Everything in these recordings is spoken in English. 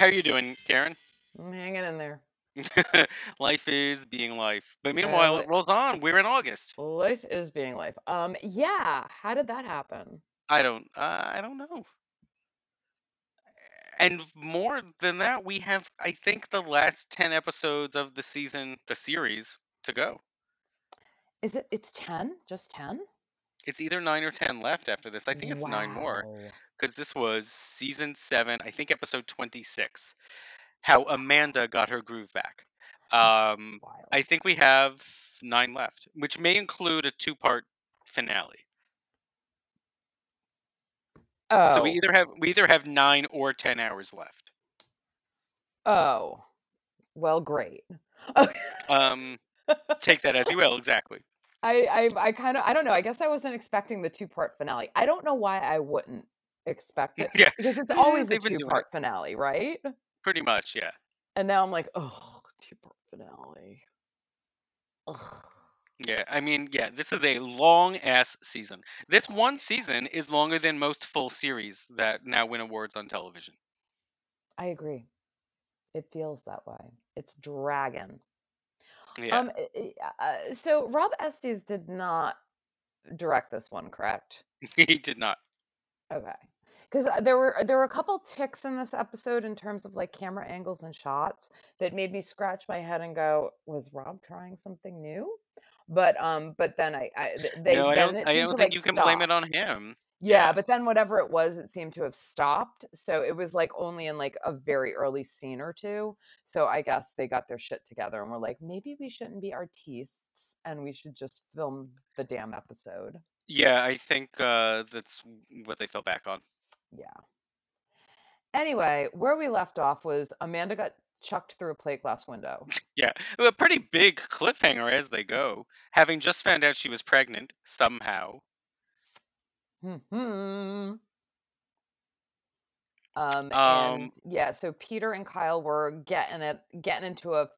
How you doing, Karen? I'm hanging in there. life is being life. But meanwhile, it rolls on. We're in August. life is being life. Um, yeah. How did that happen? I don't uh, I don't know. And more than that, we have I think the last 10 episodes of the season, the series to go. Is it? It's ten. Just ten. It's either 9 or 10 left after this. I think it's 9 more Wow. cuz this was season 7, I think episode 26. How Amanda got her groove back. Um wild. I think we have 9 left, which may include a two-part finale. So we Oh. either have we either have nine or ten hours left. Oh. Well, great. Um, take that as you will. Exactly. I I I kind of I don't know. I guess I wasn't expecting the two part finale. I don't know why I wouldn't expect it yeah, because it's always a two part finale, right? pretty much. Yeah, And now I'm like, oh, two part finale. Ugh. yeah. I mean, yeah. This is a long ass season. This one season is longer than most full series that now win awards on television. I agree. It feels that way. It's dragon. Yeah, Um. i- Uh, so Rob Estes did not direct this one, correct? he did not. Okay. Because there were there were a couple ticks in this episode in terms of like camera angles and shots that made me scratch my head and go, "Was Rob trying something new?" But um, but then I, I th- they No, I don't. I don't think like you can blame it on him. Yeah, Yeah, but then whatever it was, it seemed to have stopped. So it was like only in like a very early scene or two. So I guess they got their shit together and were like, maybe we shouldn't be artistes and we should just film the damn episode. yeah. I think uh, that's what they fell back on. Yeah. Anyway, where we left off was Amanda got chucked through a plate glass window. Yeah, a pretty big cliffhanger as they go. Having just found out she was pregnant somehow. Hmm. Um, Um, and yeah, so Peter and Kyle were getting it, getting into a,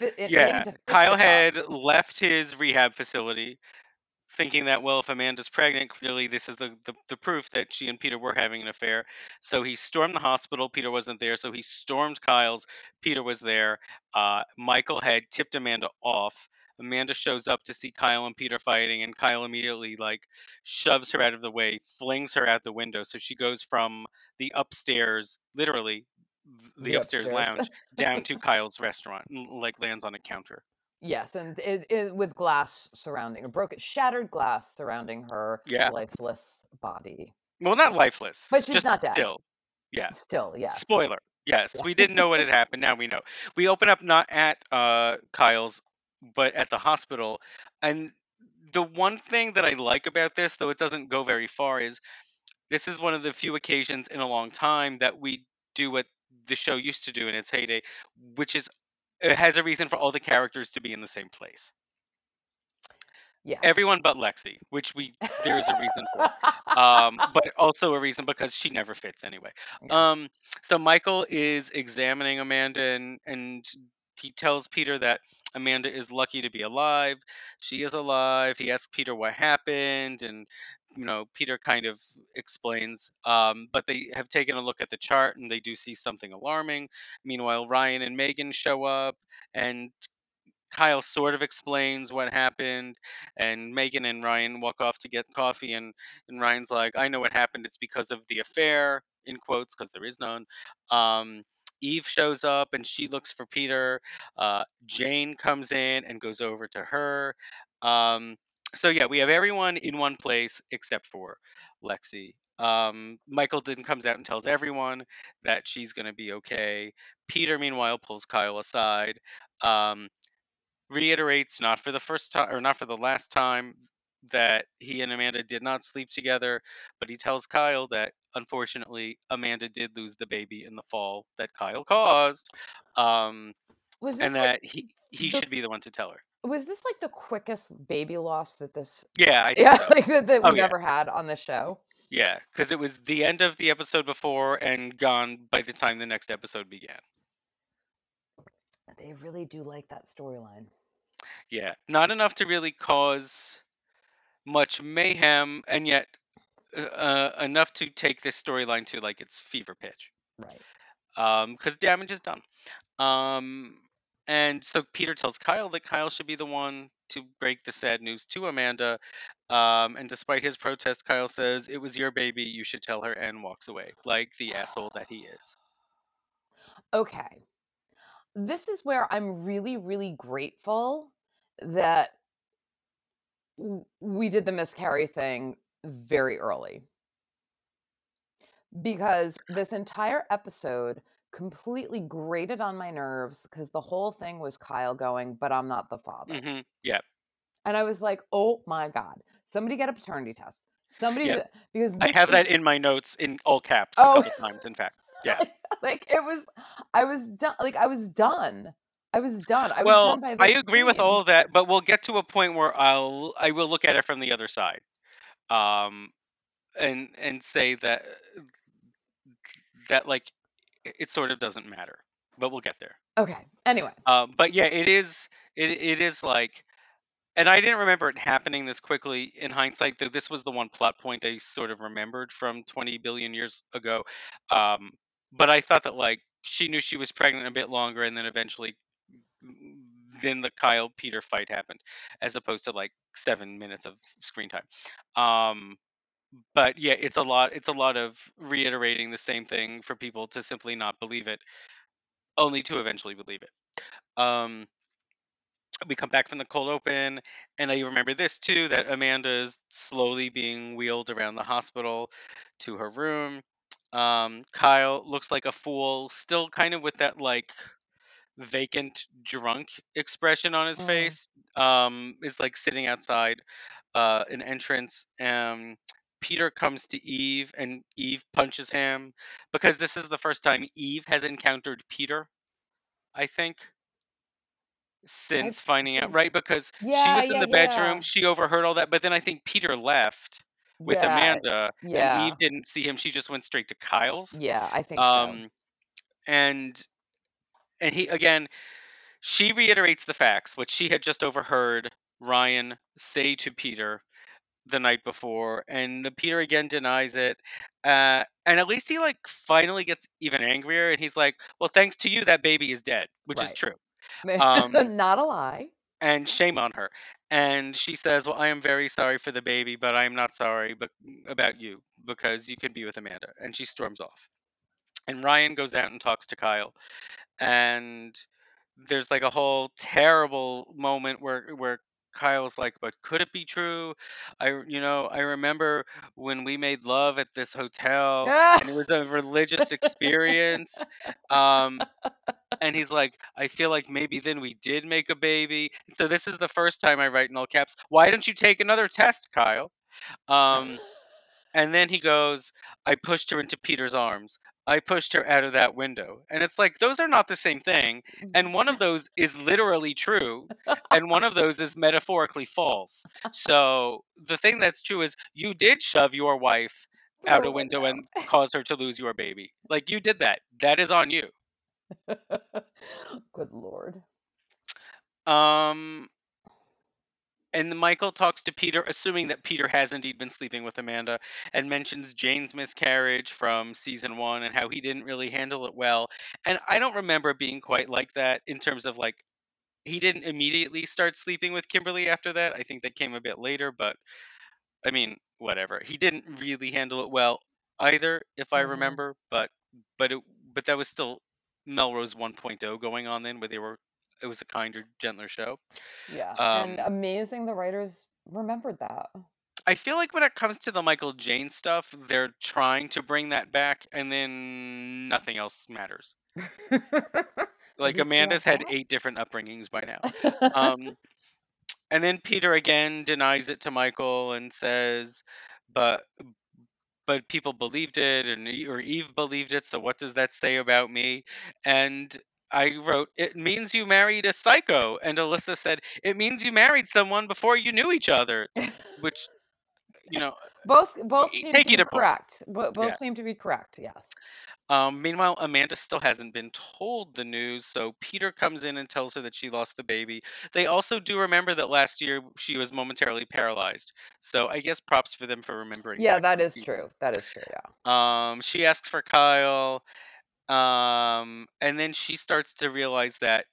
it- Yeah, into Kyle had left his rehab facility thinking that, well, if Amanda's pregnant, clearly this is the, the, the proof that she and Peter were having an affair. So he stormed the hospital. Peter wasn't there. So he stormed Kyle's. Peter was there. Uh, Michael had tipped Amanda off. Amanda shows up to see Kyle and Peter fighting, and Kyle immediately like shoves her out of the way, flings her out the window. So she goes from the upstairs, literally the, The upstairs upstairs. lounge, down to Kyle's restaurant, and, like lands on a counter. Yes, and it, it, with glass surrounding, a broken, shattered glass surrounding her Yeah. lifeless body. Well, not lifeless. But she's just not dead. still. Yeah. Still, yes. Spoiler. Yes, we didn't know what had happened. Now we know. We open up not at uh, Kyle's, but at the hospital. And the one thing that I like about this, though it doesn't go very far, is this is one of the few occasions in a long time that we do what the show used to do in its heyday, which is it has a reason for all the characters to be in the same place. Yes. Everyone but Lexi, which we there's a reason for. um, but also a reason because she never fits anyway. Um, so Michael is examining Amanda and and he tells Peter that Amanda is lucky to be alive. She is alive. He asks Peter what happened, and you know Peter kind of explains. Um, but they have taken a look at the chart and they do see something alarming. Meanwhile, Ryan and Megan show up and. Kyle sort of explains what happened, and Megan and Ryan walk off to get coffee, and, and Ryan's like, I know what happened. It's because of the affair, in quotes, because there is none. Um, Eve shows up and she looks for Peter. Uh, Jane comes in and goes over to her. Um, so, yeah, we have everyone in one place except for Lexi. Um, Michael then comes out and tells everyone that she's going to be okay. Peter, meanwhile, pulls Kyle aside. Um, reiterates not for the first time or not for the last time that he and Amanda did not sleep together, but he tells Kyle that unfortunately Amanda did lose the baby in the fall that Kyle caused, um, was this and like that he he the should be the one to tell her. was this like the quickest baby loss that this Yeah, I yeah so. like that, that Oh we've yeah, ever had on the show? yeah, because it was the end of the episode before and gone by the time the next episode began. They really do like that storyline. Yeah, not enough to really cause much mayhem, and yet uh, enough to take this storyline to like its fever pitch. Right. um, because damage is done. Um, and so Peter tells Kyle that Kyle should be the one to break the sad news to Amanda. Um, and despite his protest, Kyle says, It was your baby, you should tell her, and walks away, like the asshole that he is. Okay. This is where I'm really, really grateful that we did the miscarry thing very early. Because this entire episode completely grated on my nerves because the whole thing was Kyle going, but I'm not the father. hmm Yeah. And I was like, oh my God, somebody get a paternity test. Somebody, Yeah. because I have that in my notes in all caps Oh. a couple times, in fact. Yeah. like it was, I was done. Like I was done. I was done. I was well, done by I agree with all of that, but we'll get to a point where I'll I will look at it from the other side, um, and and say that that like it it sort of doesn't matter, but we'll get there. Okay. Anyway, Um, but yeah, it is it it is like, and I didn't remember it happening this quickly in hindsight. Though this was the one plot point I sort of remembered from 20 billion years ago. Um, but I thought that like she knew she was pregnant a bit longer, and then eventually then the Kyle Peter fight happened, as opposed to like seven minutes of screen time. Um, but yeah, it's a lot. It's a lot of reiterating the same thing for people to simply not believe it, only to eventually believe it. Um, we come back from the cold open, and I remember this too: that Amanda is slowly being wheeled around the hospital to her room. Um, Kyle looks like a fool, still kind of with that like vacant drunk expression on his Mm. face um is like sitting outside uh an entrance um peter comes to eve and eve punches him because this is the first time eve has encountered peter i think since finding out right because she Yeah, was in yeah, the bedroom yeah. she overheard all that but then i think peter left with amanda Yeah. and eve didn't see him she just went straight to kyle's Yeah, I think so. um and and he again she reiterates the facts what she had just overheard ryan say to peter the night before and the peter again denies it uh, and at least he like finally gets even angrier and he's like well thanks to you that baby is dead which is true. Um, Not a lie. and shame on her. And she says well i am very sorry for the baby but i am not sorry but about you because you can be with amanda and she storms off and ryan goes out and talks to kyle and there's like a whole terrible moment where where Kyle's like, but could it be true? I, you know, I remember when we made love at this hotel, and it was a religious experience. Um, and he's like, I feel like maybe then we did make a baby. So this is the first time I write in all caps. Why don't you take another test, Kyle? Um, and then he goes, I pushed her into Peter's arms. I pushed her out of that window. And it's like, those are not the same thing. And one of those is literally true, and one of those is metaphorically false. So the thing that's true is you did shove your wife out a window and cause her to lose your baby. Like you did that. That is on you. Good lord. Um and Michael talks to Peter, assuming that Peter has indeed been sleeping with Amanda, and mentions Jane's miscarriage from season one and how he didn't really handle it well. And I don't remember being quite like that in terms of like he didn't immediately start sleeping with Kimberly after that. I think that came a bit later, but I mean, whatever. He didn't really handle it well either, if I Mhm. remember. But but it, but that was still Melrose 1.0 going on then, where they were. It was a kinder, gentler show. Yeah. and Um, amazing the writers remembered that. I feel like when it comes to the Michael Jane stuff, they're trying to bring that back, and then nothing else matters. Like least we have Amanda's had eight different upbringings by now. Um, and then Peter again denies it to Michael and says, "But but people believed it, and or Eve believed it. So what does that say about me?" And I wrote, "It means you married a psycho." And Alyssa said, "It means you married someone before you knew each other," which you know both both seem take to be point. correct. Bo- both Yeah. seem to be correct. Yes. Um, meanwhile, Amanda still hasn't been told the news, so Peter comes in and tells her that she lost the baby. They also do remember that last year she was momentarily paralyzed, so I guess props for them for remembering. Yeah, that to the is true. That is true. Yeah. Um, she asks for Kyle, Um, and then she starts to realize that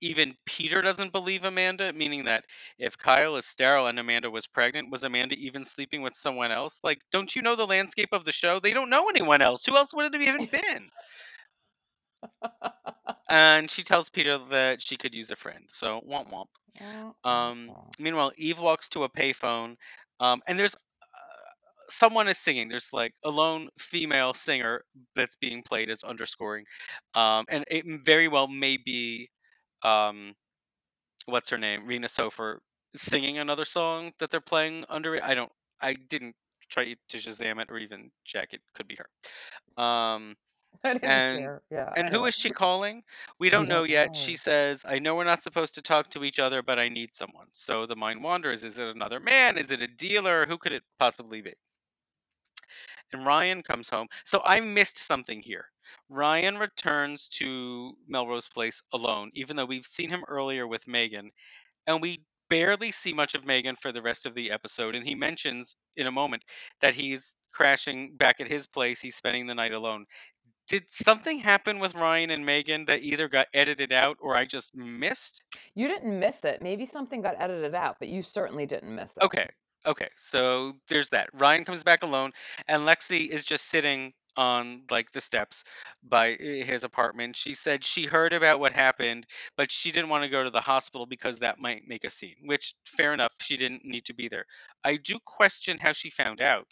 even Peter doesn't believe Amanda, meaning that if Kyle is sterile and Amanda was pregnant, was Amanda even sleeping with someone else? Like, don't you know the landscape of the show? They don't know anyone else. Who else would it have even been? and she tells Peter that she could use a friend. So womp womp. Um, meanwhile, Eve walks to a payphone, um, and there's someone is singing. There's like a lone female singer that's being played as underscoring, um, and it very well may be, um, what's her name, Rena Sofer, singing another song that they're playing under it. I don't. I didn't try to Shazam it or even check. It could be her. Um, and care. Yeah. and who is she calling? We don't know yet. She says, "I know we're not supposed to talk to each other, but I need someone." So the mind wanders. Is it another man? Is it a dealer? Who could it possibly be? And Ryan comes home. So I missed something here. Ryan returns to Melrose Place alone, even though we've seen him earlier with Megan, and we barely see much of Megan for the rest of the episode. And he mentions in a moment that he's crashing back at his place. He's spending the night alone. Did something happen with Ryan and Megan that either got edited out or I just missed? You didn't miss it. Maybe something got edited out, but you certainly didn't miss it. Okay. Okay. So there's that. Ryan comes back alone and Lexi is just sitting on like the steps by eh, his apartment. She said she heard about what happened, but she didn't want to go to the hospital because that might make a scene, which fair enough, she didn't need to be there. I do question how she found out.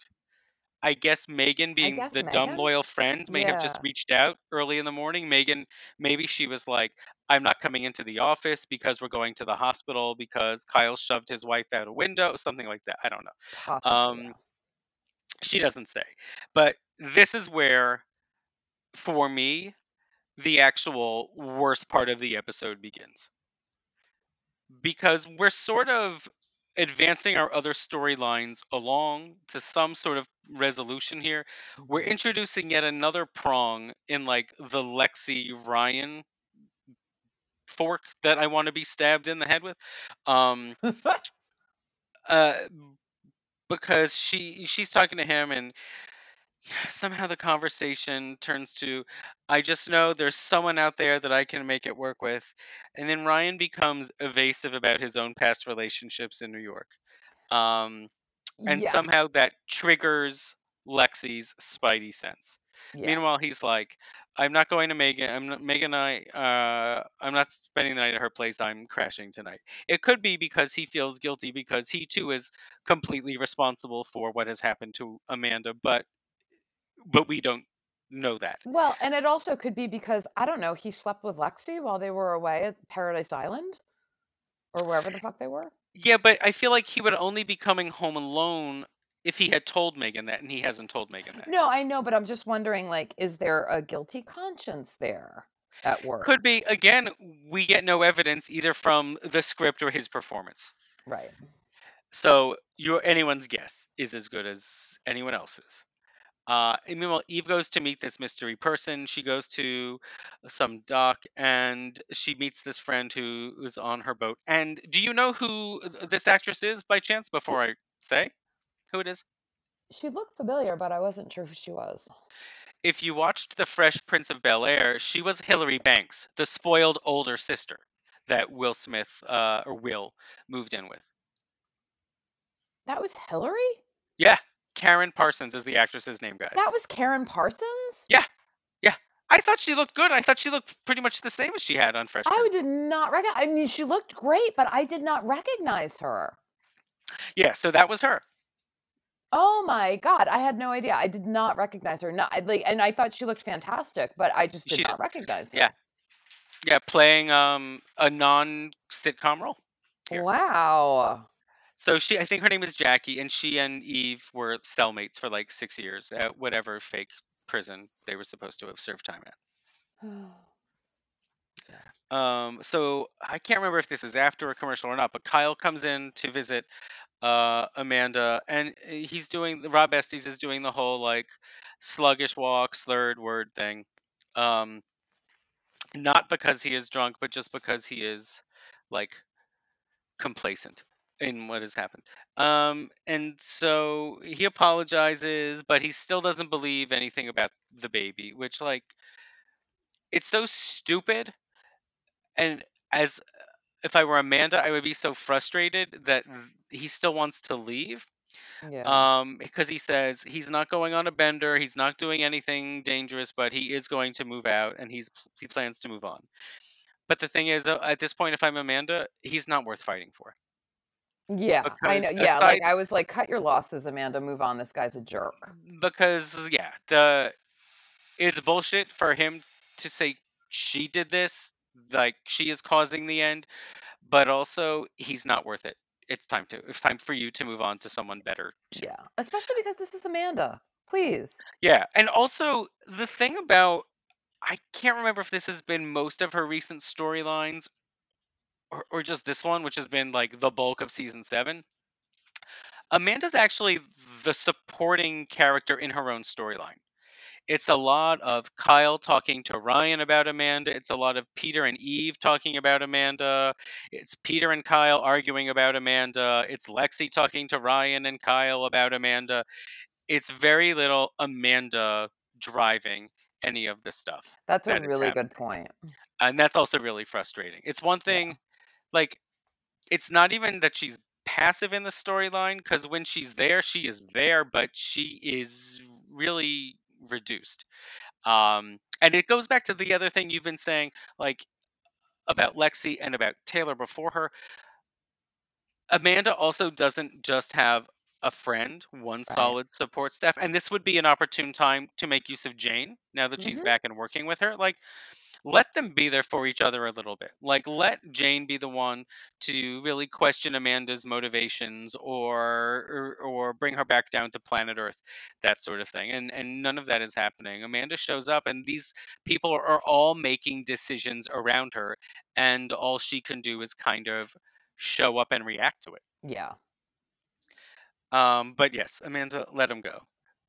I guess Megan, being guess the dumb loyal friend, may have just Yeah. reached out early in the morning. Megan, maybe she was like, I'm not coming into the office because we're going to the hospital because Kyle shoved his wife out a window, something like that. I don't know. Possibly. Um, she doesn't say. But this is where, for me, the actual worst part of the episode begins. Because we're sort of advancing our other storylines along to some sort of resolution here. We're introducing yet another prong in like the Lexi Ryan fork that I want to be stabbed in the head with. Um uh because she she's talking to him and somehow the conversation turns to I just know there's someone out there that I can make it work with. And then Ryan becomes evasive about his own past relationships in New York. Um and yes. somehow that triggers Lexi's spidey sense. Yeah. Meanwhile, he's like, "I'm not going to Megan. I'm not, Megan. And I. Uh, I'm not spending the night at her place. I'm crashing tonight." It could be because he feels guilty because he too is completely responsible for what has happened to Amanda, but but we don't know that. Well, and it also could be because I don't know, he slept with Lexi while they were away at Paradise Island or wherever the fuck they were. Yeah, but I feel like he would only be coming home alone if he had told Megan that, and he hasn't told Megan that. No, I know, but I'm just wondering like is there a guilty conscience there at work? Could be again. We get no evidence either from the script or his performance. Right. So your anyone's guess is as good as anyone else's. Uh, and meanwhile, Eve goes to meet this mystery person. She goes to some dock and she meets this friend who is on her boat. And do you know who this actress is by chance? Before I say who it is, She looked familiar, but I wasn't sure who she was. if you watched The Fresh Prince of Bel Air, she was Hilary Banks, the spoiled older sister that Will Smith uh, or Will moved in with. That was Hilary? Yeah, Karen Parsons is the actress's name, guys. That was Karen Parsons? Yeah, yeah. I thought she looked good. I thought she looked pretty much the same as she had on Fresh I did not recognize I mean she looked great, but I did not recognize her. Yeah, so that was her. Oh my god, I had no idea. I did not recognize her. Not like and I thought she looked fantastic, but I just did She not recognize her. Yeah. Yeah, playing um a non-sitcom role. here. Wow. So she, I think her name is Jackie, and she and Eve were cellmates for like six years at whatever fake prison they were supposed to have served time at. Um, so I can't remember if this is after a commercial or not, but Kyle comes in to visit uh, Amanda, and uh, he's doing Rob Estes is doing the whole like sluggish walk, slurred word thing. Um, not because he is drunk, but just because he is like complacent in what has happened. Um, and so he apologizes, but he still doesn't believe anything about the baby, which like it's so stupid and as if I were Amanda, I would be so frustrated that he still wants to leave. Yeah. Um, because he says he's not going on a bender, he's not doing anything dangerous, but he is going to move out, and he's he plans to move on. But the thing is, at this point, if I'm Amanda, he's not worth fighting for. Yeah, I know. Yeah, aside, like I was like, cut your losses, Amanda. Move on. This guy's a jerk. Mm, because yeah, the it's bullshit for him to say she did this, like she is causing the end, but also he's not worth it. It's time to it's time for you to move on to someone better too. Yeah, especially because this is Amanda. Please. Yeah, and also the thing about I can't remember if this has been most of her recent storylines or, or just this one, which has been like the bulk of season seven. Amanda's actually the supporting character in her own storyline. It's a lot of Kyle talking to Ryan about Amanda. It's a lot of Peter and Eve talking about Amanda. It's Peter and Kyle arguing about Amanda. It's Lexi talking to Ryan and Kyle about Amanda. It's very little Amanda driving any of this stuff. That's a that is really happening. good point. And that's also really frustrating. It's one thing, like, it's not even that she's passive in the storyline, because when she's there, she is there, but she is really reduced. Um, and it goes back to the other thing you've been saying, like about Lexi and about Taylor before her. Amanda also doesn't just have a friend, one solid support staff, and this would be an opportune time to make use of Jane now that she's Mhm. back and working with her. Like, let them be there for each other a little bit. Like, let Jane be the one to really question Amanda's motivations or or, or bring her back down to planet Earth, that sort of thing. And and none of that is happening. Amanda shows up, and these people are, all making decisions around her, and all she can do is kind of show up and react to it. Yeah. Um, but yes, Amanda let him go.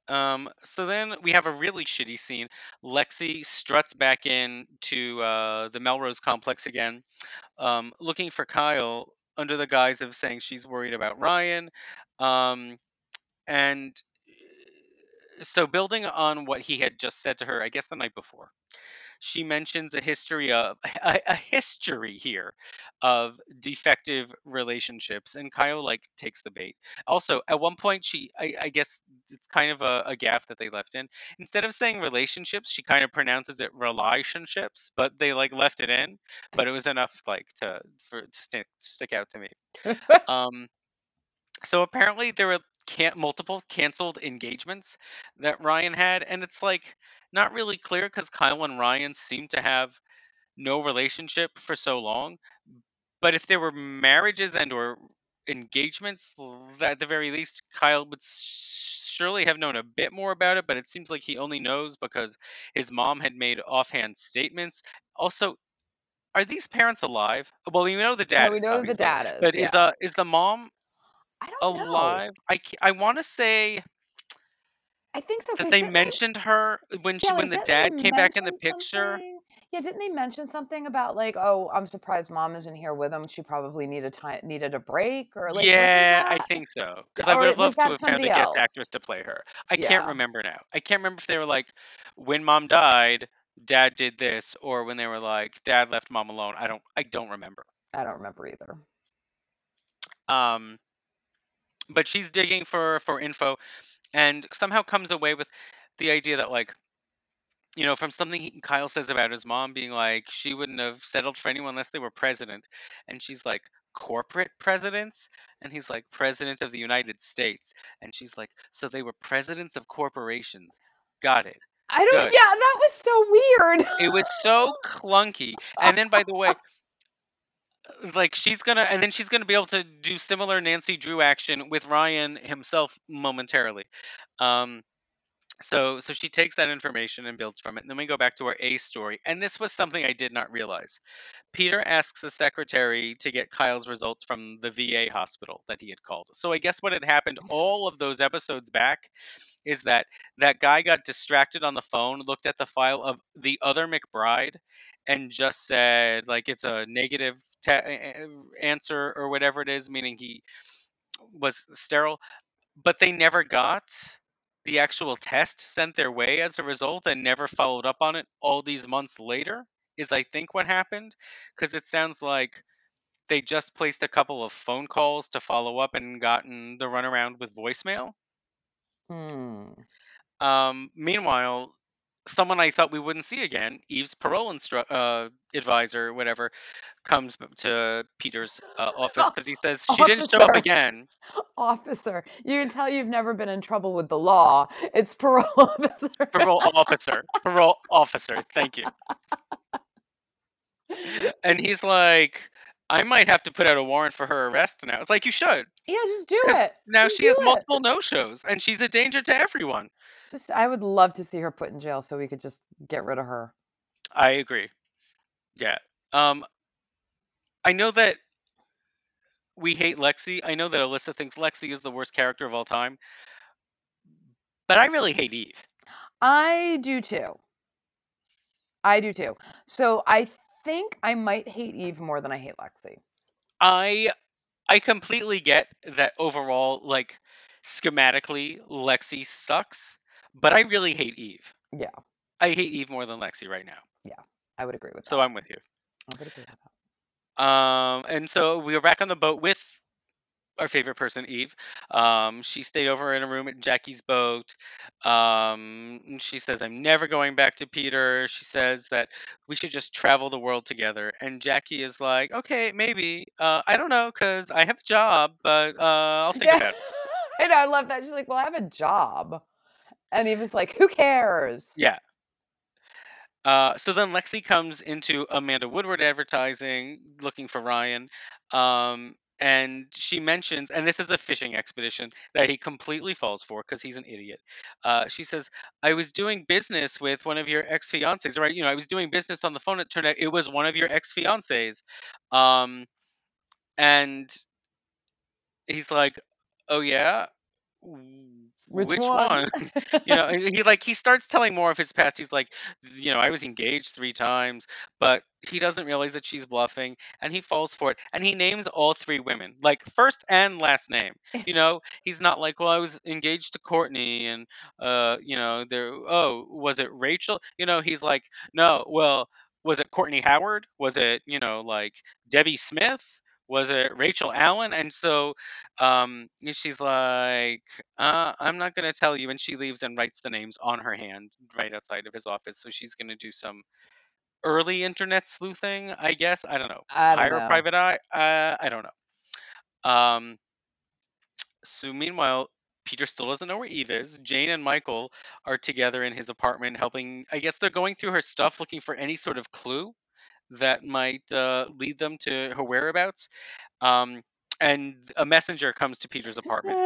Um, so then we have a really shitty scene. Lexi struts back in to uh, the Melrose complex again, um, looking for Kyle under the guise of saying she's worried about Ryan. Um, and so, building on what he had just said to her, I guess the night before, she mentions a history of a, a history here of defective relationships and kyle like takes the bait. Also at one point she i, I guess it's kind of a, a gaff that they left in. Instead of saying relationships she kind of pronounces it relationships but they like left it in but it was enough like to for to stick, stick out to me. Um so apparently there were can multiple canceled engagements that Ryan had, and it's like not really clear because Kyle and Ryan seem to have no relationship for so long. But if there were marriages and or engagements, at the very least, Kyle would surely have known a bit more about it. But it seems like he only knows because his mom had made offhand statements. Also, are these parents alive? Well, we know the dad we know the dad is. but yeah. is uh is the mom I don't know. alive? I ca- I want to say I think so. that they didn't mentioned her when she yeah, when like, the didn't dad came back in the mention picture. something? Yeah, didn't they mention something about like, oh, I'm surprised mom isn't here with him. She probably needed time, needed a break, or like, wasn't yeah, I that- think so. Because I or would have was loved to that have found a somebody guest else? actress to play her. I Yeah. can't remember now. I can't remember if they were like, when mom died, dad did this, or when they were like, dad left mom alone. I don't. I don't remember. I don't remember either. Um, but she's digging for for info, and somehow comes away with the idea that like, you know, from something he, Kyle says about his mom being like, she wouldn't have settled for anyone unless they were president, and she's like, corporate presidents, and he's like, president of the United States, and she's like, so they were presidents of corporations. Got it. I don't. Good. Yeah, that was so weird. It was so clunky. And then, by the way, like she's gonna, and then she's gonna be able to do similar Nancy Drew action with Ryan himself momentarily. Um, so, so she takes that information and builds from it. And then we go back to our A story, and this was something I did not realize. Peter asks the secretary to get Kyle's results from the VA hospital that he had called. So I guess what had happened all of those episodes back is that that guy got distracted on the phone, looked at the file of the other McBride, and just said like it's a negative te- answer or whatever it is, meaning he was sterile. But they never got the actual test sent their way as a result and never followed up on it all these months later is I think what happened because it sounds like they just placed a couple of phone calls to follow up and gotten the runaround with voicemail. Hmm. Um, meanwhile, someone I thought we wouldn't see again, Eve's parole instru- uh, advisor, whatever, comes to Peter's uh, office because he says she didn't show up again. Officer, you can tell you've never been in trouble with the law. It's parole officer. Parole officer, parole officer. Thank you. And he's like, I might have to put out a warrant for her arrest now. It's like you should. Yeah, just do it. Now Just she has it. multiple no shows and she's a danger to everyone. Just, I would love to see her put in jail so we could just get rid of her. I agree. Yeah. Um I know that we hate Lexi. I know that Alyssa thinks Lexi is the worst character of all time. But I really hate Eve. I do too. I do too. So I think I might hate Eve more than I hate Lexi. I I completely get that overall like schematically Lexi sucks, but I really hate Eve. Yeah, I hate Eve more than Lexi right now. Yeah, I would agree with that. So. I'm with you. I would agree with that. Um, and so we were back on the boat with our favorite person, Eve. Um, she stayed over in a room at Jackie's boat. Um, she says, I'm never going back to Peter. She says that we should just travel the world together. And Jackie is like, okay, maybe. Uh, I don't know, because I have a job, but uh, I'll think Yeah. about it. I know, I love that. She's like, well, I have a job. And Eve is like, who cares? Yeah. Uh, so then Lexi comes into Amanda Woodward advertising looking for Ryan. Um, and she mentions, and this is a fishing expedition that he completely falls for because he's an idiot. Uh, she says, I was doing business with one of your ex fiancés, right? You know, I was doing business on the phone. It turned out it was one of your ex fiancés. Um, and he's like, Oh, yeah? "W- Which one?" you know, he like he starts telling more of his past. He's like, you know, I was engaged three times, but he doesn't realize that she's bluffing, and he falls for it. And he names all three women, like first and last name. You know, he's not like, well, I was engaged to Courtney, and uh, you know, there. Oh, was it Rachel? You know, he's like, no, well, was it Courtney Howard? Was it you know like Debbie Smith? Was it Rachel Allen? And so um, she's like, uh, I'm not going to tell you. And she leaves and writes the names on her hand right outside of his office. So she's going to do some early internet sleuthing, I guess. I don't know. I don't Hire a know. private eye? Uh, I don't know. Um, so meanwhile, Peter still doesn't know where Eve is. Jane and Michael are together in his apartment helping. I guess they're going through her stuff looking for any sort of clue that might uh, lead them to her whereabouts. Um, and a messenger comes to Peter's apartment.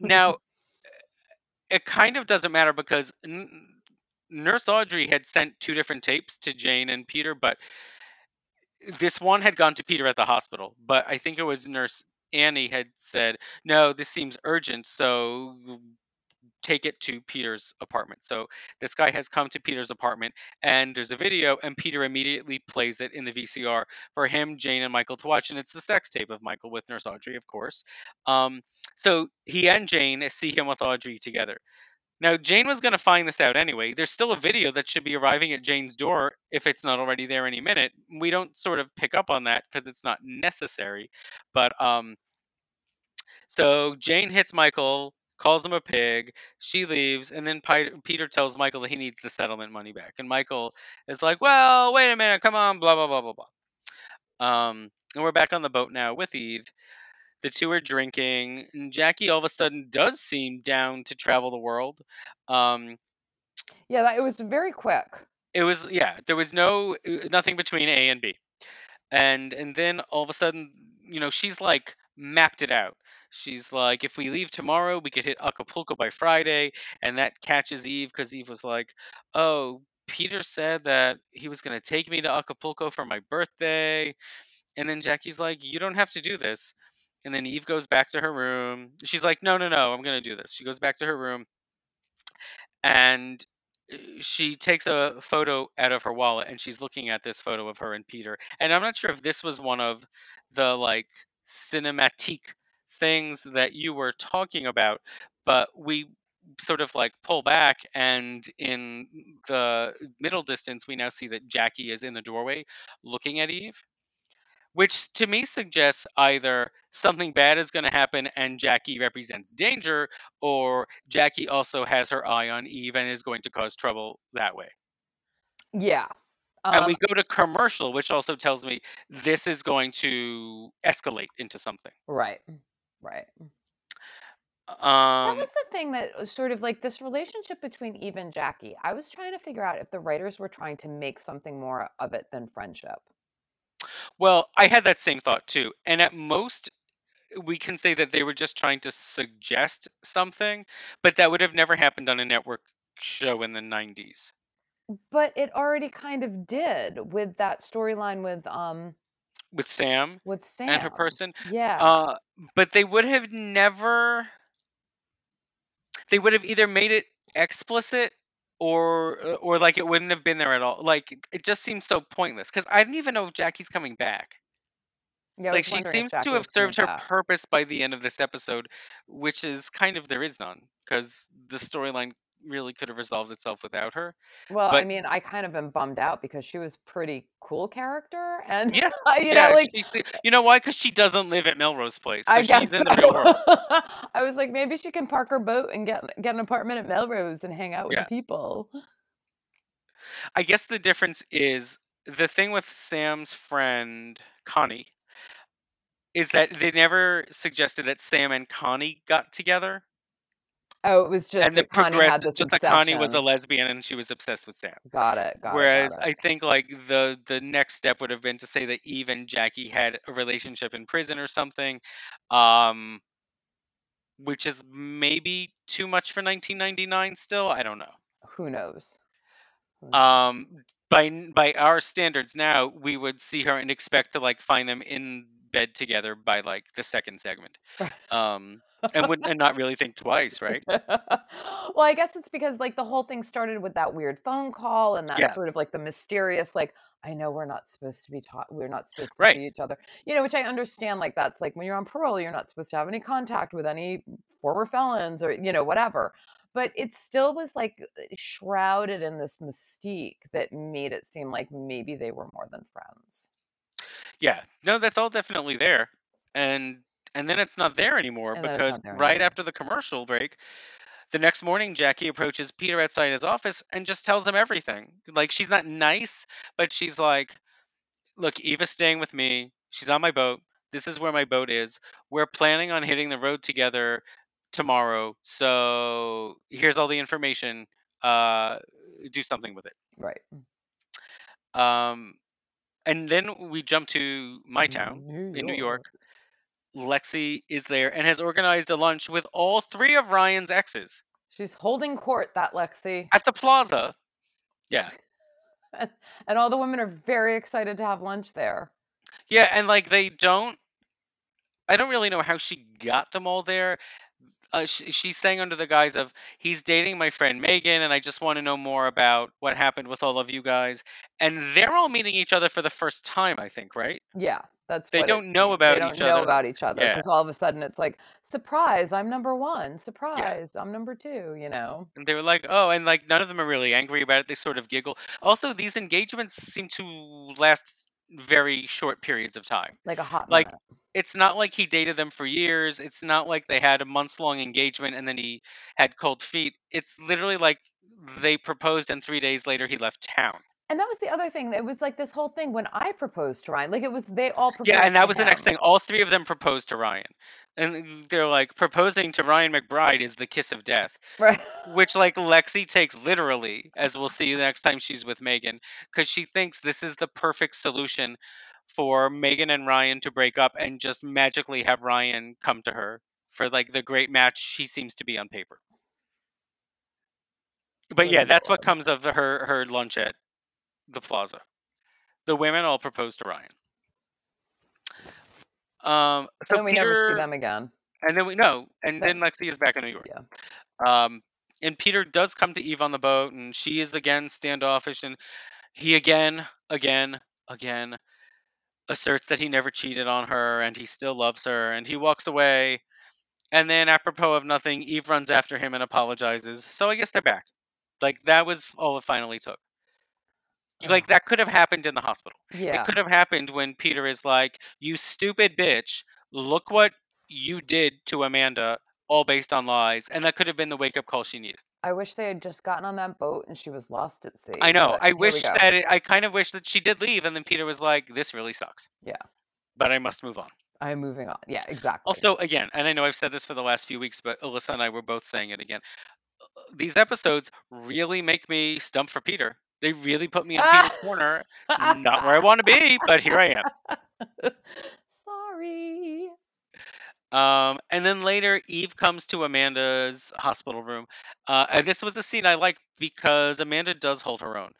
Now, it kind of doesn't matter because N- Nurse Audrey had sent two different tapes to Jane and Peter, but this one had gone to Peter at the hospital. But I think it was Nurse Annie had said, "No, this seems urgent, so take it to Peter's apartment." So this guy has come to Peter's apartment, and there's a video, and Peter immediately plays it in the VCR for him, Jane, and Michael to watch, and it's the sex tape of Michael with Nurse Audrey, of course. Um, so he and Jane see him with Audrey together. Now, Jane was going to find this out anyway. There's still a video that should be arriving at Jane's door if it's not already there any minute. We don't sort of pick up on that because it's not necessary. But um, so Jane hits Michael, calls him a pig. She leaves, and then Peter tells Michael that he needs the settlement money back. And Michael is like, "Well, wait a minute, come on, blah blah blah blah blah." Um, and we're back on the boat now with Eve. The two are drinking, and Jackie all of a sudden does seem down to travel the world. Um, yeah, that, it was very quick. it was yeah, there was no uh, nothing between A and B, and and then all of a sudden, you know, she's like mapped it out. She's like, if we leave tomorrow, we could hit Acapulco by Friday, and that catches Eve because Eve was like, oh. Peter said that he was going to take me to Acapulco for my birthday. And then Jackie's like, You don't have to do this. And then Eve goes back to her room. She's like, No, no, no, I'm going to do this. She goes back to her room and uh, she takes a photo out of her wallet and she's looking at this photo of her and Peter. And I'm not sure if this was one of the like cinematique things that you were talking about, but we sort of like pull back, and in the middle distance, we now see that Jackie is in the doorway looking at Eve, which to me suggests either something bad is going to happen and Jackie represents danger, or Jackie also has her eye on Eve and is going to cause trouble that way. Yeah. and we Um, go to commercial, which also tells me this is going to escalate into something. right. Right. That Um, was the thing that was sort of like this relationship between Eve and Jackie. I was trying to figure out if the writers were trying to make something more of it than friendship. well, I had that same thought too, and at most we can say that they were just trying to suggest something, but that would have never happened on a network show in the 90s. But it already kind of did with that storyline with um with Sam with Sam and her person. Yeah. Uh, but they would have never. They would have either made it explicit or uh, or like it wouldn't have been there at all. Like it just seems so pointless because I didn't even know if Jackie's coming back. yeah, like she seems to have served her purpose by the end of this episode, which is kind of there is none because the storyline really could have resolved itself without her. Well, I mean, I kind of am bummed out because she was pretty cool character, and Yeah, you yeah, know, like the- you know why? Because she doesn't live at Melrose Place, so I she's guess in the real world. I was like, maybe she can park her boat and get get an apartment at Melrose and hang out with Yeah. people. I guess the difference is the thing with Sam's friend Connie is that they never suggested that Sam and Connie got together, Oh, it was just and the Connie progress had this just obsession. that Connie was a lesbian and she was obsessed with Sam. got it. Got Whereas it. Got I think like the the next step would have been to say that Eve and Jackie had a relationship in prison or something, um, which is maybe too much for 1999. Still, I don't know. Who knows? Who knows? Um, by by our standards now, we would see her and expect to like find them in bed together by like the second segment, um, and would and not really think twice, right? well, I guess it's because like the whole thing started with that weird phone call and that Yeah. sort of like the mysterious like I know we're not supposed to be taught we're not supposed to Right. see each other. You know, which I understand like that's like when you're on parole, you're not supposed to have any contact with any former felons or you know whatever. But it still was like shrouded in this mystique that made it seem like maybe they were more than friends. Yeah, no, that's all definitely there, and and then it's not there anymore And because there right anymore. after the commercial break, the next morning Jackie approaches Peter outside his office and just tells him everything. Like she's not nice, but she's like, "Look, Eva's staying with me. She's on my boat. This is where my boat is. We're planning on hitting the road together tomorrow. So here's all the information. Uh, do something with it." Right. Um, and then we jump to my town New in New York. Lexi is there and has organized a lunch with all three of Ryan's exes She's holding court, that Lexi. at the plaza. Yeah. and all the women are very excited to have lunch there. Yeah, and like they don't I don't really know how she got them all there. Uh, sh- she's saying under the guise of he's dating my friend Megan, and I just want to know more about what happened with all of you guys. And they're all meeting each other for the first time, I think, right? Yeah, that's They don't know means. about they don't each know other. about each other Yeah. because all of a sudden it's like surprise, I'm number one. Surprise, I'm number two. You know, And they were like, oh, and like none of them are really angry about it. They sort of giggle. Also, these engagements seem to last very short periods of time. like a hot Like, minute. It's not like he dated them for years. It's not like they had a months long engagement and then he had cold feet. It's literally like they proposed and three days later he left town. And that was the other thing. It was like this whole thing when I proposed to Ryan. Like it was they all proposed. Yeah, and that to was the next thing. All three of them proposed to Ryan. And they're like, proposing to Ryan McBride is the kiss of death. Right. which like Lexi takes literally, as we'll see the next time she's with Megan, because she thinks this is the perfect solution for Megan and Ryan to break up and just magically have Ryan come to her for like the great match she seems to be on paper. But yeah, that's what comes of her her lunch at the plaza. The women all propose to Ryan. Um, so and we Peter, never see them again. and then we know, and then Lexi is back in New York. Yeah. Um, and Peter does come to Eve on the boat, and she is again standoffish, and he again, again, again asserts that he never cheated on her, and he still loves her, and he walks away. And then, apropos of nothing, Eve runs after him and apologizes. So I guess they're back. Like that was all it finally took. Like that could have happened in the hospital. Yeah. It could have happened when Peter is like, "You stupid bitch! Look what you did to Amanda, all based on lies." And that could have been the wake up call she needed. I wish they had just gotten on that boat and she was lost at sea. I know. but I wish that it, I kind of wish that she did leave, and then Peter was like, "This really sucks." Yeah. But I must move on. I'm moving on. Yeah, exactly. Also, again, and I know I've said this for the last few weeks, but Alyssa and I were both saying it again. These episodes really make me stump for Peter. They really put me in Peter's corner. Not where I want to be, but here I am. Sorry. Um, and then later, Eve comes to Amanda's hospital room. Uh, and this was a scene I like because Amanda does hold her own.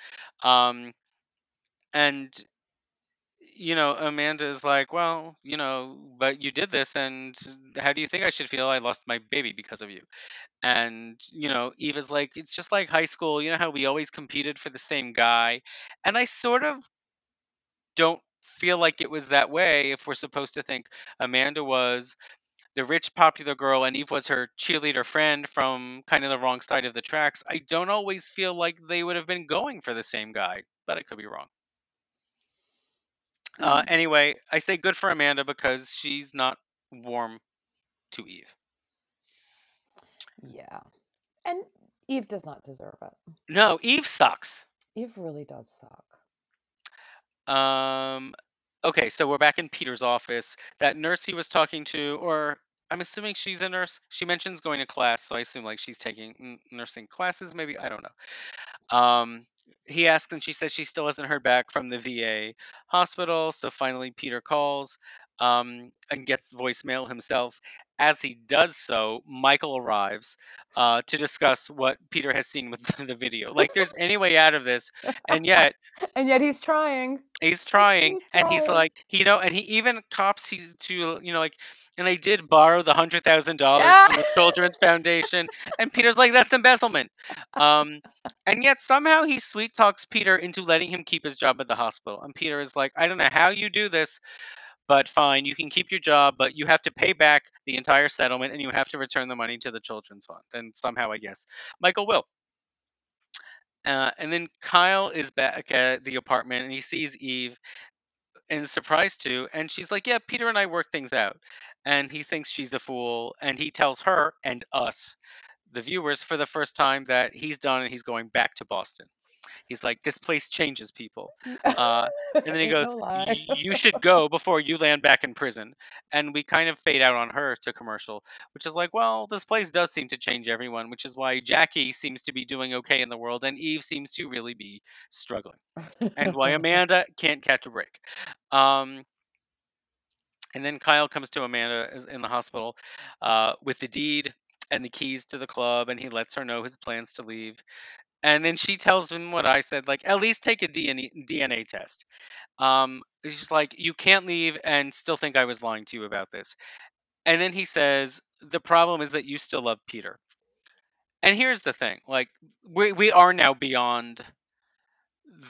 Um, and, you know, Amanda is like, well, you know, but you did this, and how do you think I should feel? I lost my baby because of you. And, you know, Eve is like, it's just like high school. You know how we always competed for the same guy? And I sort of don't feel like it was that way if we're supposed to think Amanda was the rich popular girl and Eve was her cheerleader friend from kind of the wrong side of the tracks, I don't always feel like they would have been going for the same guy, but I could be wrong. Uh, Mm. anyway, I say good for Amanda because she's not warm to Eve. Yeah. And Eve does not deserve it. No, Eve sucks. Eve really does suck. Um, okay, so we're back in Peter's office. That nurse he was talking to, or I'm assuming she's a nurse. She mentions going to class, so I assume like she's taking n- nursing classes. Maybe I don't know. Um, he asks, and she says she still hasn't heard back from the VA hospital. So finally, Peter calls um, and gets voicemail himself. As he does so, Michael arrives uh, to discuss what Peter has seen with the video. Like, there's any way out of this, and yet And yet he's trying. He's trying, He's and he's like, you know, and he even cops he's to, you know, like, and I did borrow the hundred thousand dollars Yeah. from the Children's Foundation, and Peter's like, that's embezzlement. Um, and yet somehow he sweet talks Peter into letting him keep his job at the hospital, and Peter is like, I don't know how you do this, but fine, you can keep your job, but you have to pay back the entire settlement, and you have to return the money to the Children's Fund, and somehow I guess Michael will. Uh, and then Kyle is back at the apartment and he sees Eve and is surprised too. And she's like, Yeah, Peter and I work things out. And he thinks she's a fool. And he tells her and us, the viewers, for the first time that he's done and he's going back to Boston. He's like, This place changes people. Uh, and then he goes, no You should go before you land back in prison. And we kind of fade out on her to commercial, which is like, Well, this place does seem to change everyone, which is why Jackie seems to be doing okay in the world and Eve seems to really be struggling and why Amanda can't catch a break. Um, and then Kyle comes to Amanda in the hospital uh, with the deed and the keys to the club, and he lets her know his plans to leave. And then she tells him what I said, like at least take a DNA, DNA test. Um, she's like, you can't leave and still think I was lying to you about this. And then he says, the problem is that you still love Peter. And here's the thing, like we we are now beyond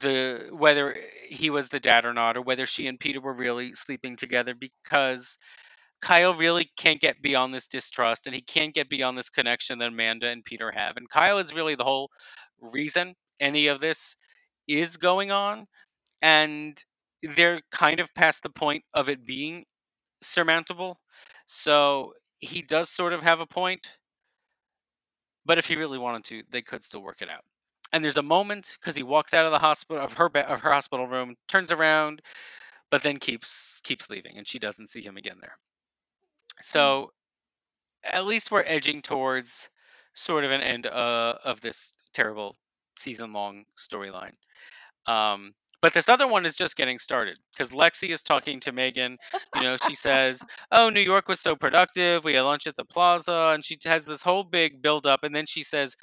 the whether he was the dad or not, or whether she and Peter were really sleeping together because Kyle really can't get beyond this distrust and he can't get beyond this connection that Amanda and Peter have. And Kyle is really the whole reason any of this is going on. And they're kind of past the point of it being surmountable. So he does sort of have a point. But if he really wanted to, they could still work it out. And there's a moment because he walks out of the hospital of her of her hospital room, turns around, but then keeps keeps leaving, and she doesn't see him again there. So at least we're edging towards sort of an end uh, of this terrible season long storyline. Um, but this other one is just getting started because Lexi is talking to Megan. You know, she says, "Oh, New York was so productive. We had lunch at the plaza," and she has this whole big build up, and then she says,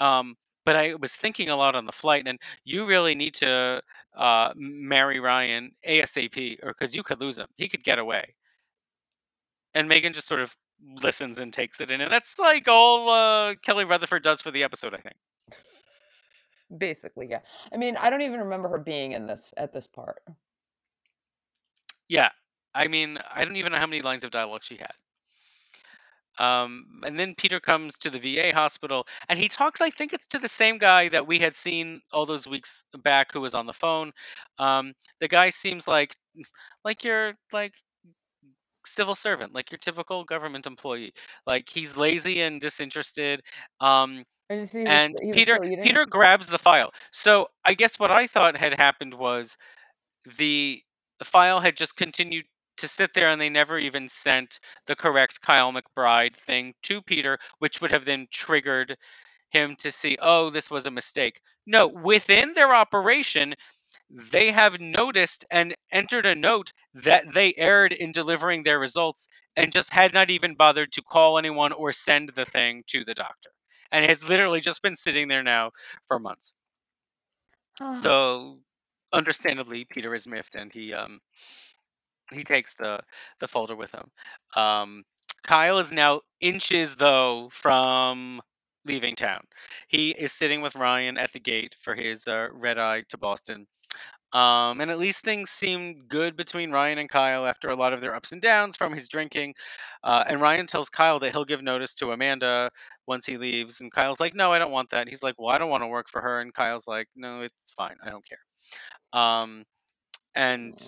um, "But I was thinking a lot on the flight, and you really need to uh, marry Ryan ASAP, or because you could lose him. He could get away." And Megan just sort of listens and takes it in, and that's like all uh, Kelly Rutherford does for the episode, I think. Basically, yeah. I mean, I don't even remember her being in this at this part. Yeah, I mean, I don't even know how many lines of dialogue she had. Um, and then Peter comes to the VA hospital and he talks, I think it's to the same guy that we had seen all those weeks back who was on the phone. Um, the guy seems like like your like civil servant, like your typical government employee. Like he's lazy and disinterested. Um, And you see, he was, and was Peter. Peter grabs the file. So I guess what I thought had happened was the file had just continued to sit there and they never even sent the correct Kyle McBride thing to Peter, which would have then triggered him to see, oh, this was a mistake. No, within their operation, they have noticed and entered a note that they erred in delivering their results and just had not even bothered to call anyone or send the thing to the doctor. And it has literally just been sitting there now for months. Ah, So understandably Peter is miffed and he um he takes the the folder with him. Um Kyle is now inches though from leaving town. He is sitting with Ryan at the gate for his uh, red eye to Boston. Um, and at least things seem good between Ryan and Kyle after a lot of their ups and downs from his drinking. Uh, and Ryan tells Kyle that he'll give notice to Amanda once he leaves. And Kyle's like, No, I don't want that. He's like, Well, I don't want to work for her. And Kyle's like, No, it's fine. I don't care. Um, and.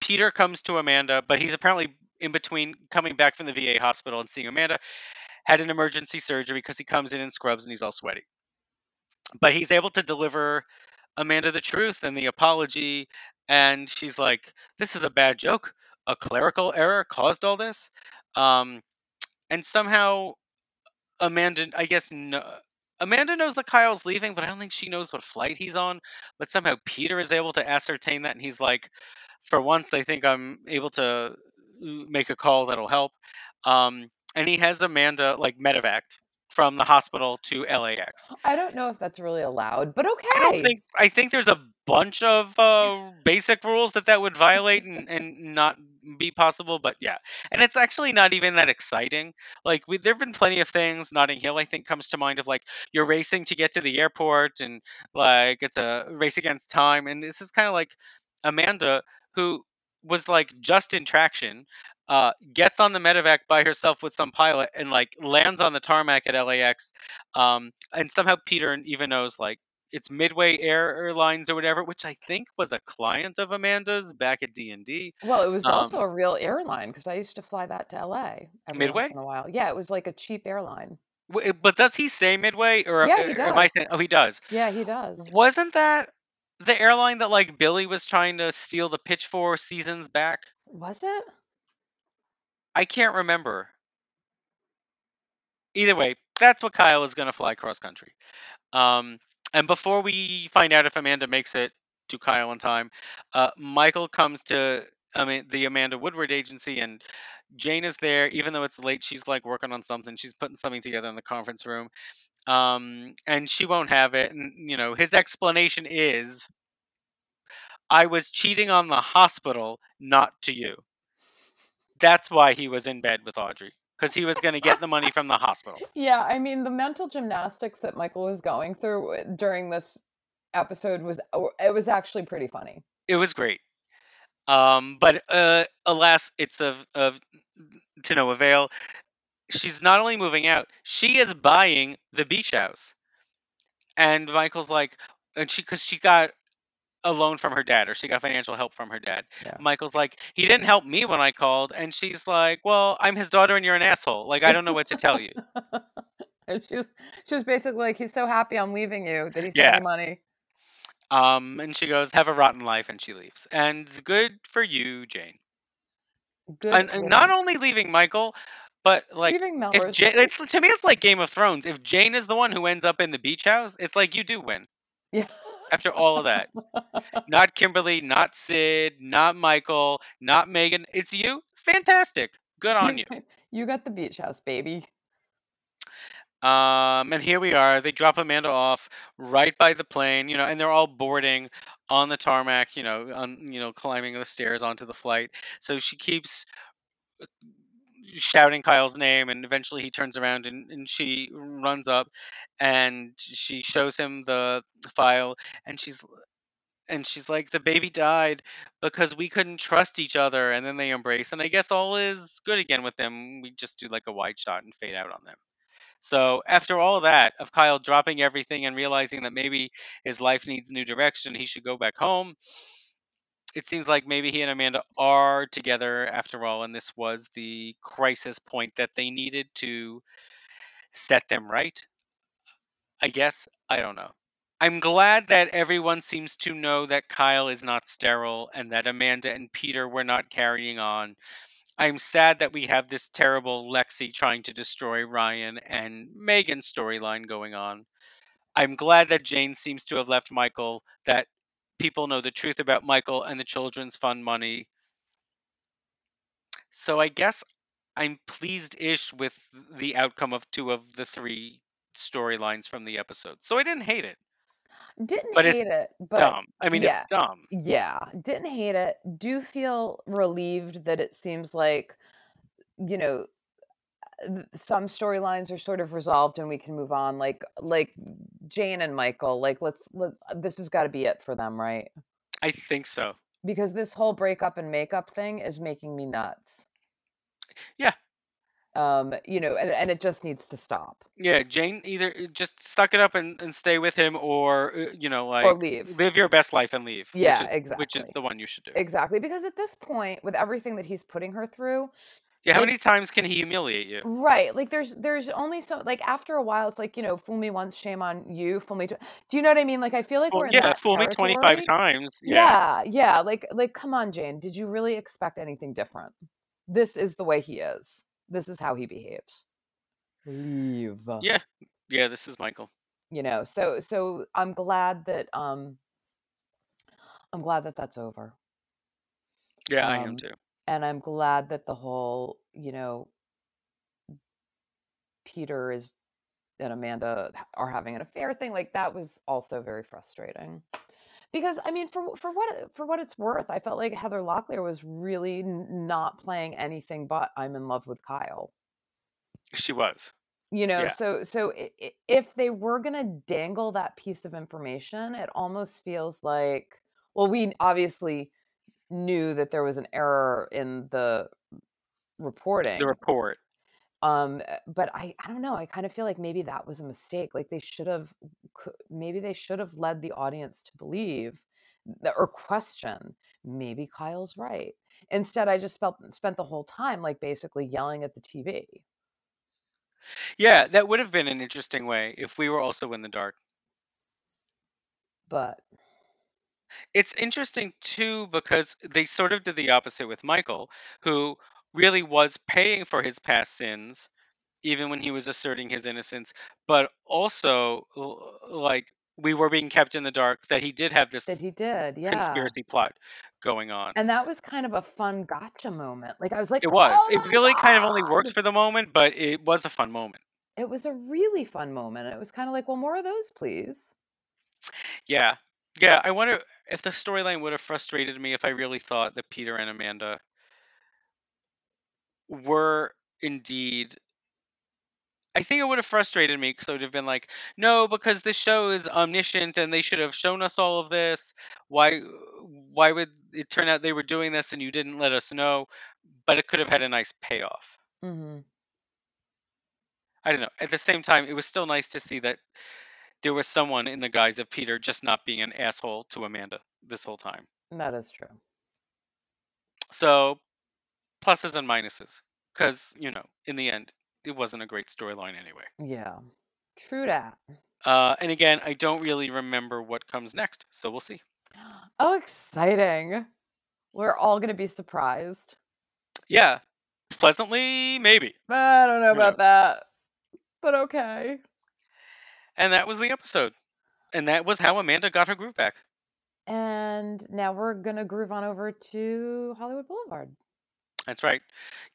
Peter comes to Amanda, but he's apparently in between coming back from the VA hospital and seeing Amanda. Had an emergency surgery because he comes in in scrubs and he's all sweaty. But he's able to deliver Amanda the truth and the apology. And she's like, This is a bad joke. A clerical error caused all this. Um, and somehow Amanda, I guess, no, Amanda knows that Kyle's leaving, but I don't think she knows what flight he's on. But somehow Peter is able to ascertain that, and he's like, "For once, I think I'm able to uh, make a call that'll help." Um, and he has Amanda like medevaced from the hospital to LAX. I don't know if that's really allowed, but okay. I don't think I think there's a bunch of uh, basic rules that that would violate and, and not be possible, but yeah, and it's actually not even that exciting. Like we, there've been plenty of things. Notting Hill, I think, comes to mind of like you're racing to get to the airport, and like it's a race against time, and this is kind of like Amanda who was like just in traction. Uh, gets on the medevac by herself with some pilot and like lands on the tarmac at LAX. Um, and somehow Peter even knows like it's Midway Airlines or whatever, which I think was a client of Amanda's back at D and D. Well, it was Um, also a real airline because I used to fly that to LA every Midway? once in a while. Yeah, it was like a cheap airline. But does he say Midway or Yeah, he or am I saying? Oh, he does. Yeah, he does. Wasn't that the airline that like Billy was trying to steal the pitch for seasons back? Was it? I can't remember. Either way, that's what Kyle is going to fly cross country. Um, and before we find out if Amanda makes it to Kyle in time, uh, Michael comes to I mean the Amanda Woodward agency and Jane is there. Even though it's late, she's like working on something. She's putting something together in the conference room, um, and she won't have it. And you know his explanation is, "I was cheating on the hospital, not to you." That's why he was in bed with Audrey because he was going to get the money from the hospital. Yeah, I mean, the mental gymnastics that Michael was going through uh, during this episode was oh, it was actually pretty funny. It was great. Um, but uh, alas, it's of, of to no avail. She's not only moving out, she is buying the beach house. And Michael's like, and she because she got a loan from her dad, or she got financial help from her dad. Yeah. Michael's like, he didn't help me when I called, and she's like, well, I'm his daughter, and you're an asshole. Like, I don't know what to tell you. and she was she was basically like, he's so happy I'm leaving you that he sent Yeah. me money. Um, and she goes, have a rotten life, and she leaves. And good for you, Jane. Good. And, and not only leaving Michael, but like if Jane, it's to me, it's like Game of Thrones. If Jane is the one who ends up in the beach house, it's like you do win yeah. after all of that. not Kimberly, not Sid, not Michael, not Megan. It's you. Fantastic. Good on you. you got the beach house, baby. Um, and here we are. They drop Amanda off right by the plane, you know, and they're all boarding on the tarmac, you know, on you know, climbing the stairs onto the flight. So she keeps shouting Kyle's name, and eventually he turns around and, and she runs up and she shows him the file, and she's and she's like, the baby died because we couldn't trust each other, and then they embrace, and I guess all is good again with them. We just do like a wide shot and fade out on them. So after all that, of Kyle dropping everything and realizing that maybe his life needs new direction, he should go back home. It seems like maybe he and Amanda are together after all, and this was the crisis point that they needed to set them right. I guess. I don't know. I'm glad that everyone seems to know that Kyle is not sterile and that Amanda and Peter were not carrying on. I'm sad that we have this terrible Lexi trying to destroy Ryan and Megan's storyline going on. I'm glad that Jane seems to have left Michael, that people know the truth about Michael and the children's fund money. So I guess I'm pleased ish with the outcome of two of the three storylines from the episode. So I didn't hate it. Didn't But hate it, but dumb. I mean, yeah, it's dumb. yeah, didn't hate it. Do feel relieved that it seems like, you know, some storylines are sort of resolved and we can move on. Like like Jane and Michael. Like let's let this has got to be it for them, right? I think so. Because this whole breakup and makeup thing is making me nuts. Yeah. Um, you know, and, and it just needs to stop Yeah, Jane either uh, just suck it up and, and stay with him, or uh, you know, like or leave. live your best life and leave. Yeah, which is which is the one you should do. Exactly. Because at this point, with everything that he's putting her through, Yeah, how many times can he humiliate you? Right. Like there's there's only so like after a while it's like, you know, fool me once, shame on you, fool me tw- Do you know what I mean? Like I feel like Well, we're in yeah, fool me twenty five times. Yeah. Yeah, yeah. Like like come on, Jane. Did you really expect anything different? This is the way he is. This is how he behaves. Leave. Yeah. Yeah, this is Michael. You know, so so I'm glad that um I'm glad that that's over. Yeah, I am Um, too. and I'm glad that the whole, you know, Peter is and Amanda are having an affair thing. Like that was also very frustrating. Because I mean, for for what for what it's worth, I felt like Heather Locklear was really n- not playing anything but I'm in love with Kyle. She was. You know, Yeah. so so if they were gonna dangle that piece of information, it almost feels like well, we obviously knew that there was an error in the reporting. The report. Um, uh, but I I don't know. I kind of feel like maybe that was a mistake. Like they should have, maybe they should have led the audience to believe or question maybe Kyle's right. Instead, I just felt spent the whole time like basically yelling at the TV. Yeah, that would have been an interesting way if we were also in the dark. But It's interesting too because they sort of did the opposite with Michael, who really was paying for his past sins, even when he was asserting his innocence, but also l- like we were being kept in the dark that he did have that this he did, yeah. conspiracy plot going on. And that was kind of a fun gotcha moment. Like I was like, It was. oh It really kind of only worked God!" for the moment, but it was a fun moment. It was a really fun moment. It was kind of like, well, more of those, please. Yeah. Yeah, I wonder if the storyline would have frustrated me if I really thought that Peter and Amanda were indeed. I think it would have frustrated me because I would have been like, no, because this show is omniscient and they should have shown us all of this. Why why would it turn out they were doing this and you didn't let us know? But it could have had a nice payoff. hmm I don't know. At the same time, it was still nice to see that there was someone in the guise of Peter just not being an asshole to Amanda this whole time. That is true. So pluses and minuses because you know in the end it wasn't a great storyline anyway Yeah. True that. uh, and again i don't really remember what comes next so we'll see Oh, exciting. We're all going to be surprised. yeah pleasantly maybe I don't know Who about that. But okay. and that was the episode and that was how amanda got her groove back And now we're going to groove on over to Hollywood Boulevard. That's right.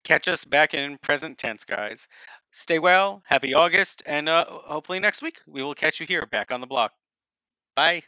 Catch us back in present tense guys. Stay well. Happy august and uh, hopefully next week we will catch you here back on the block. Bye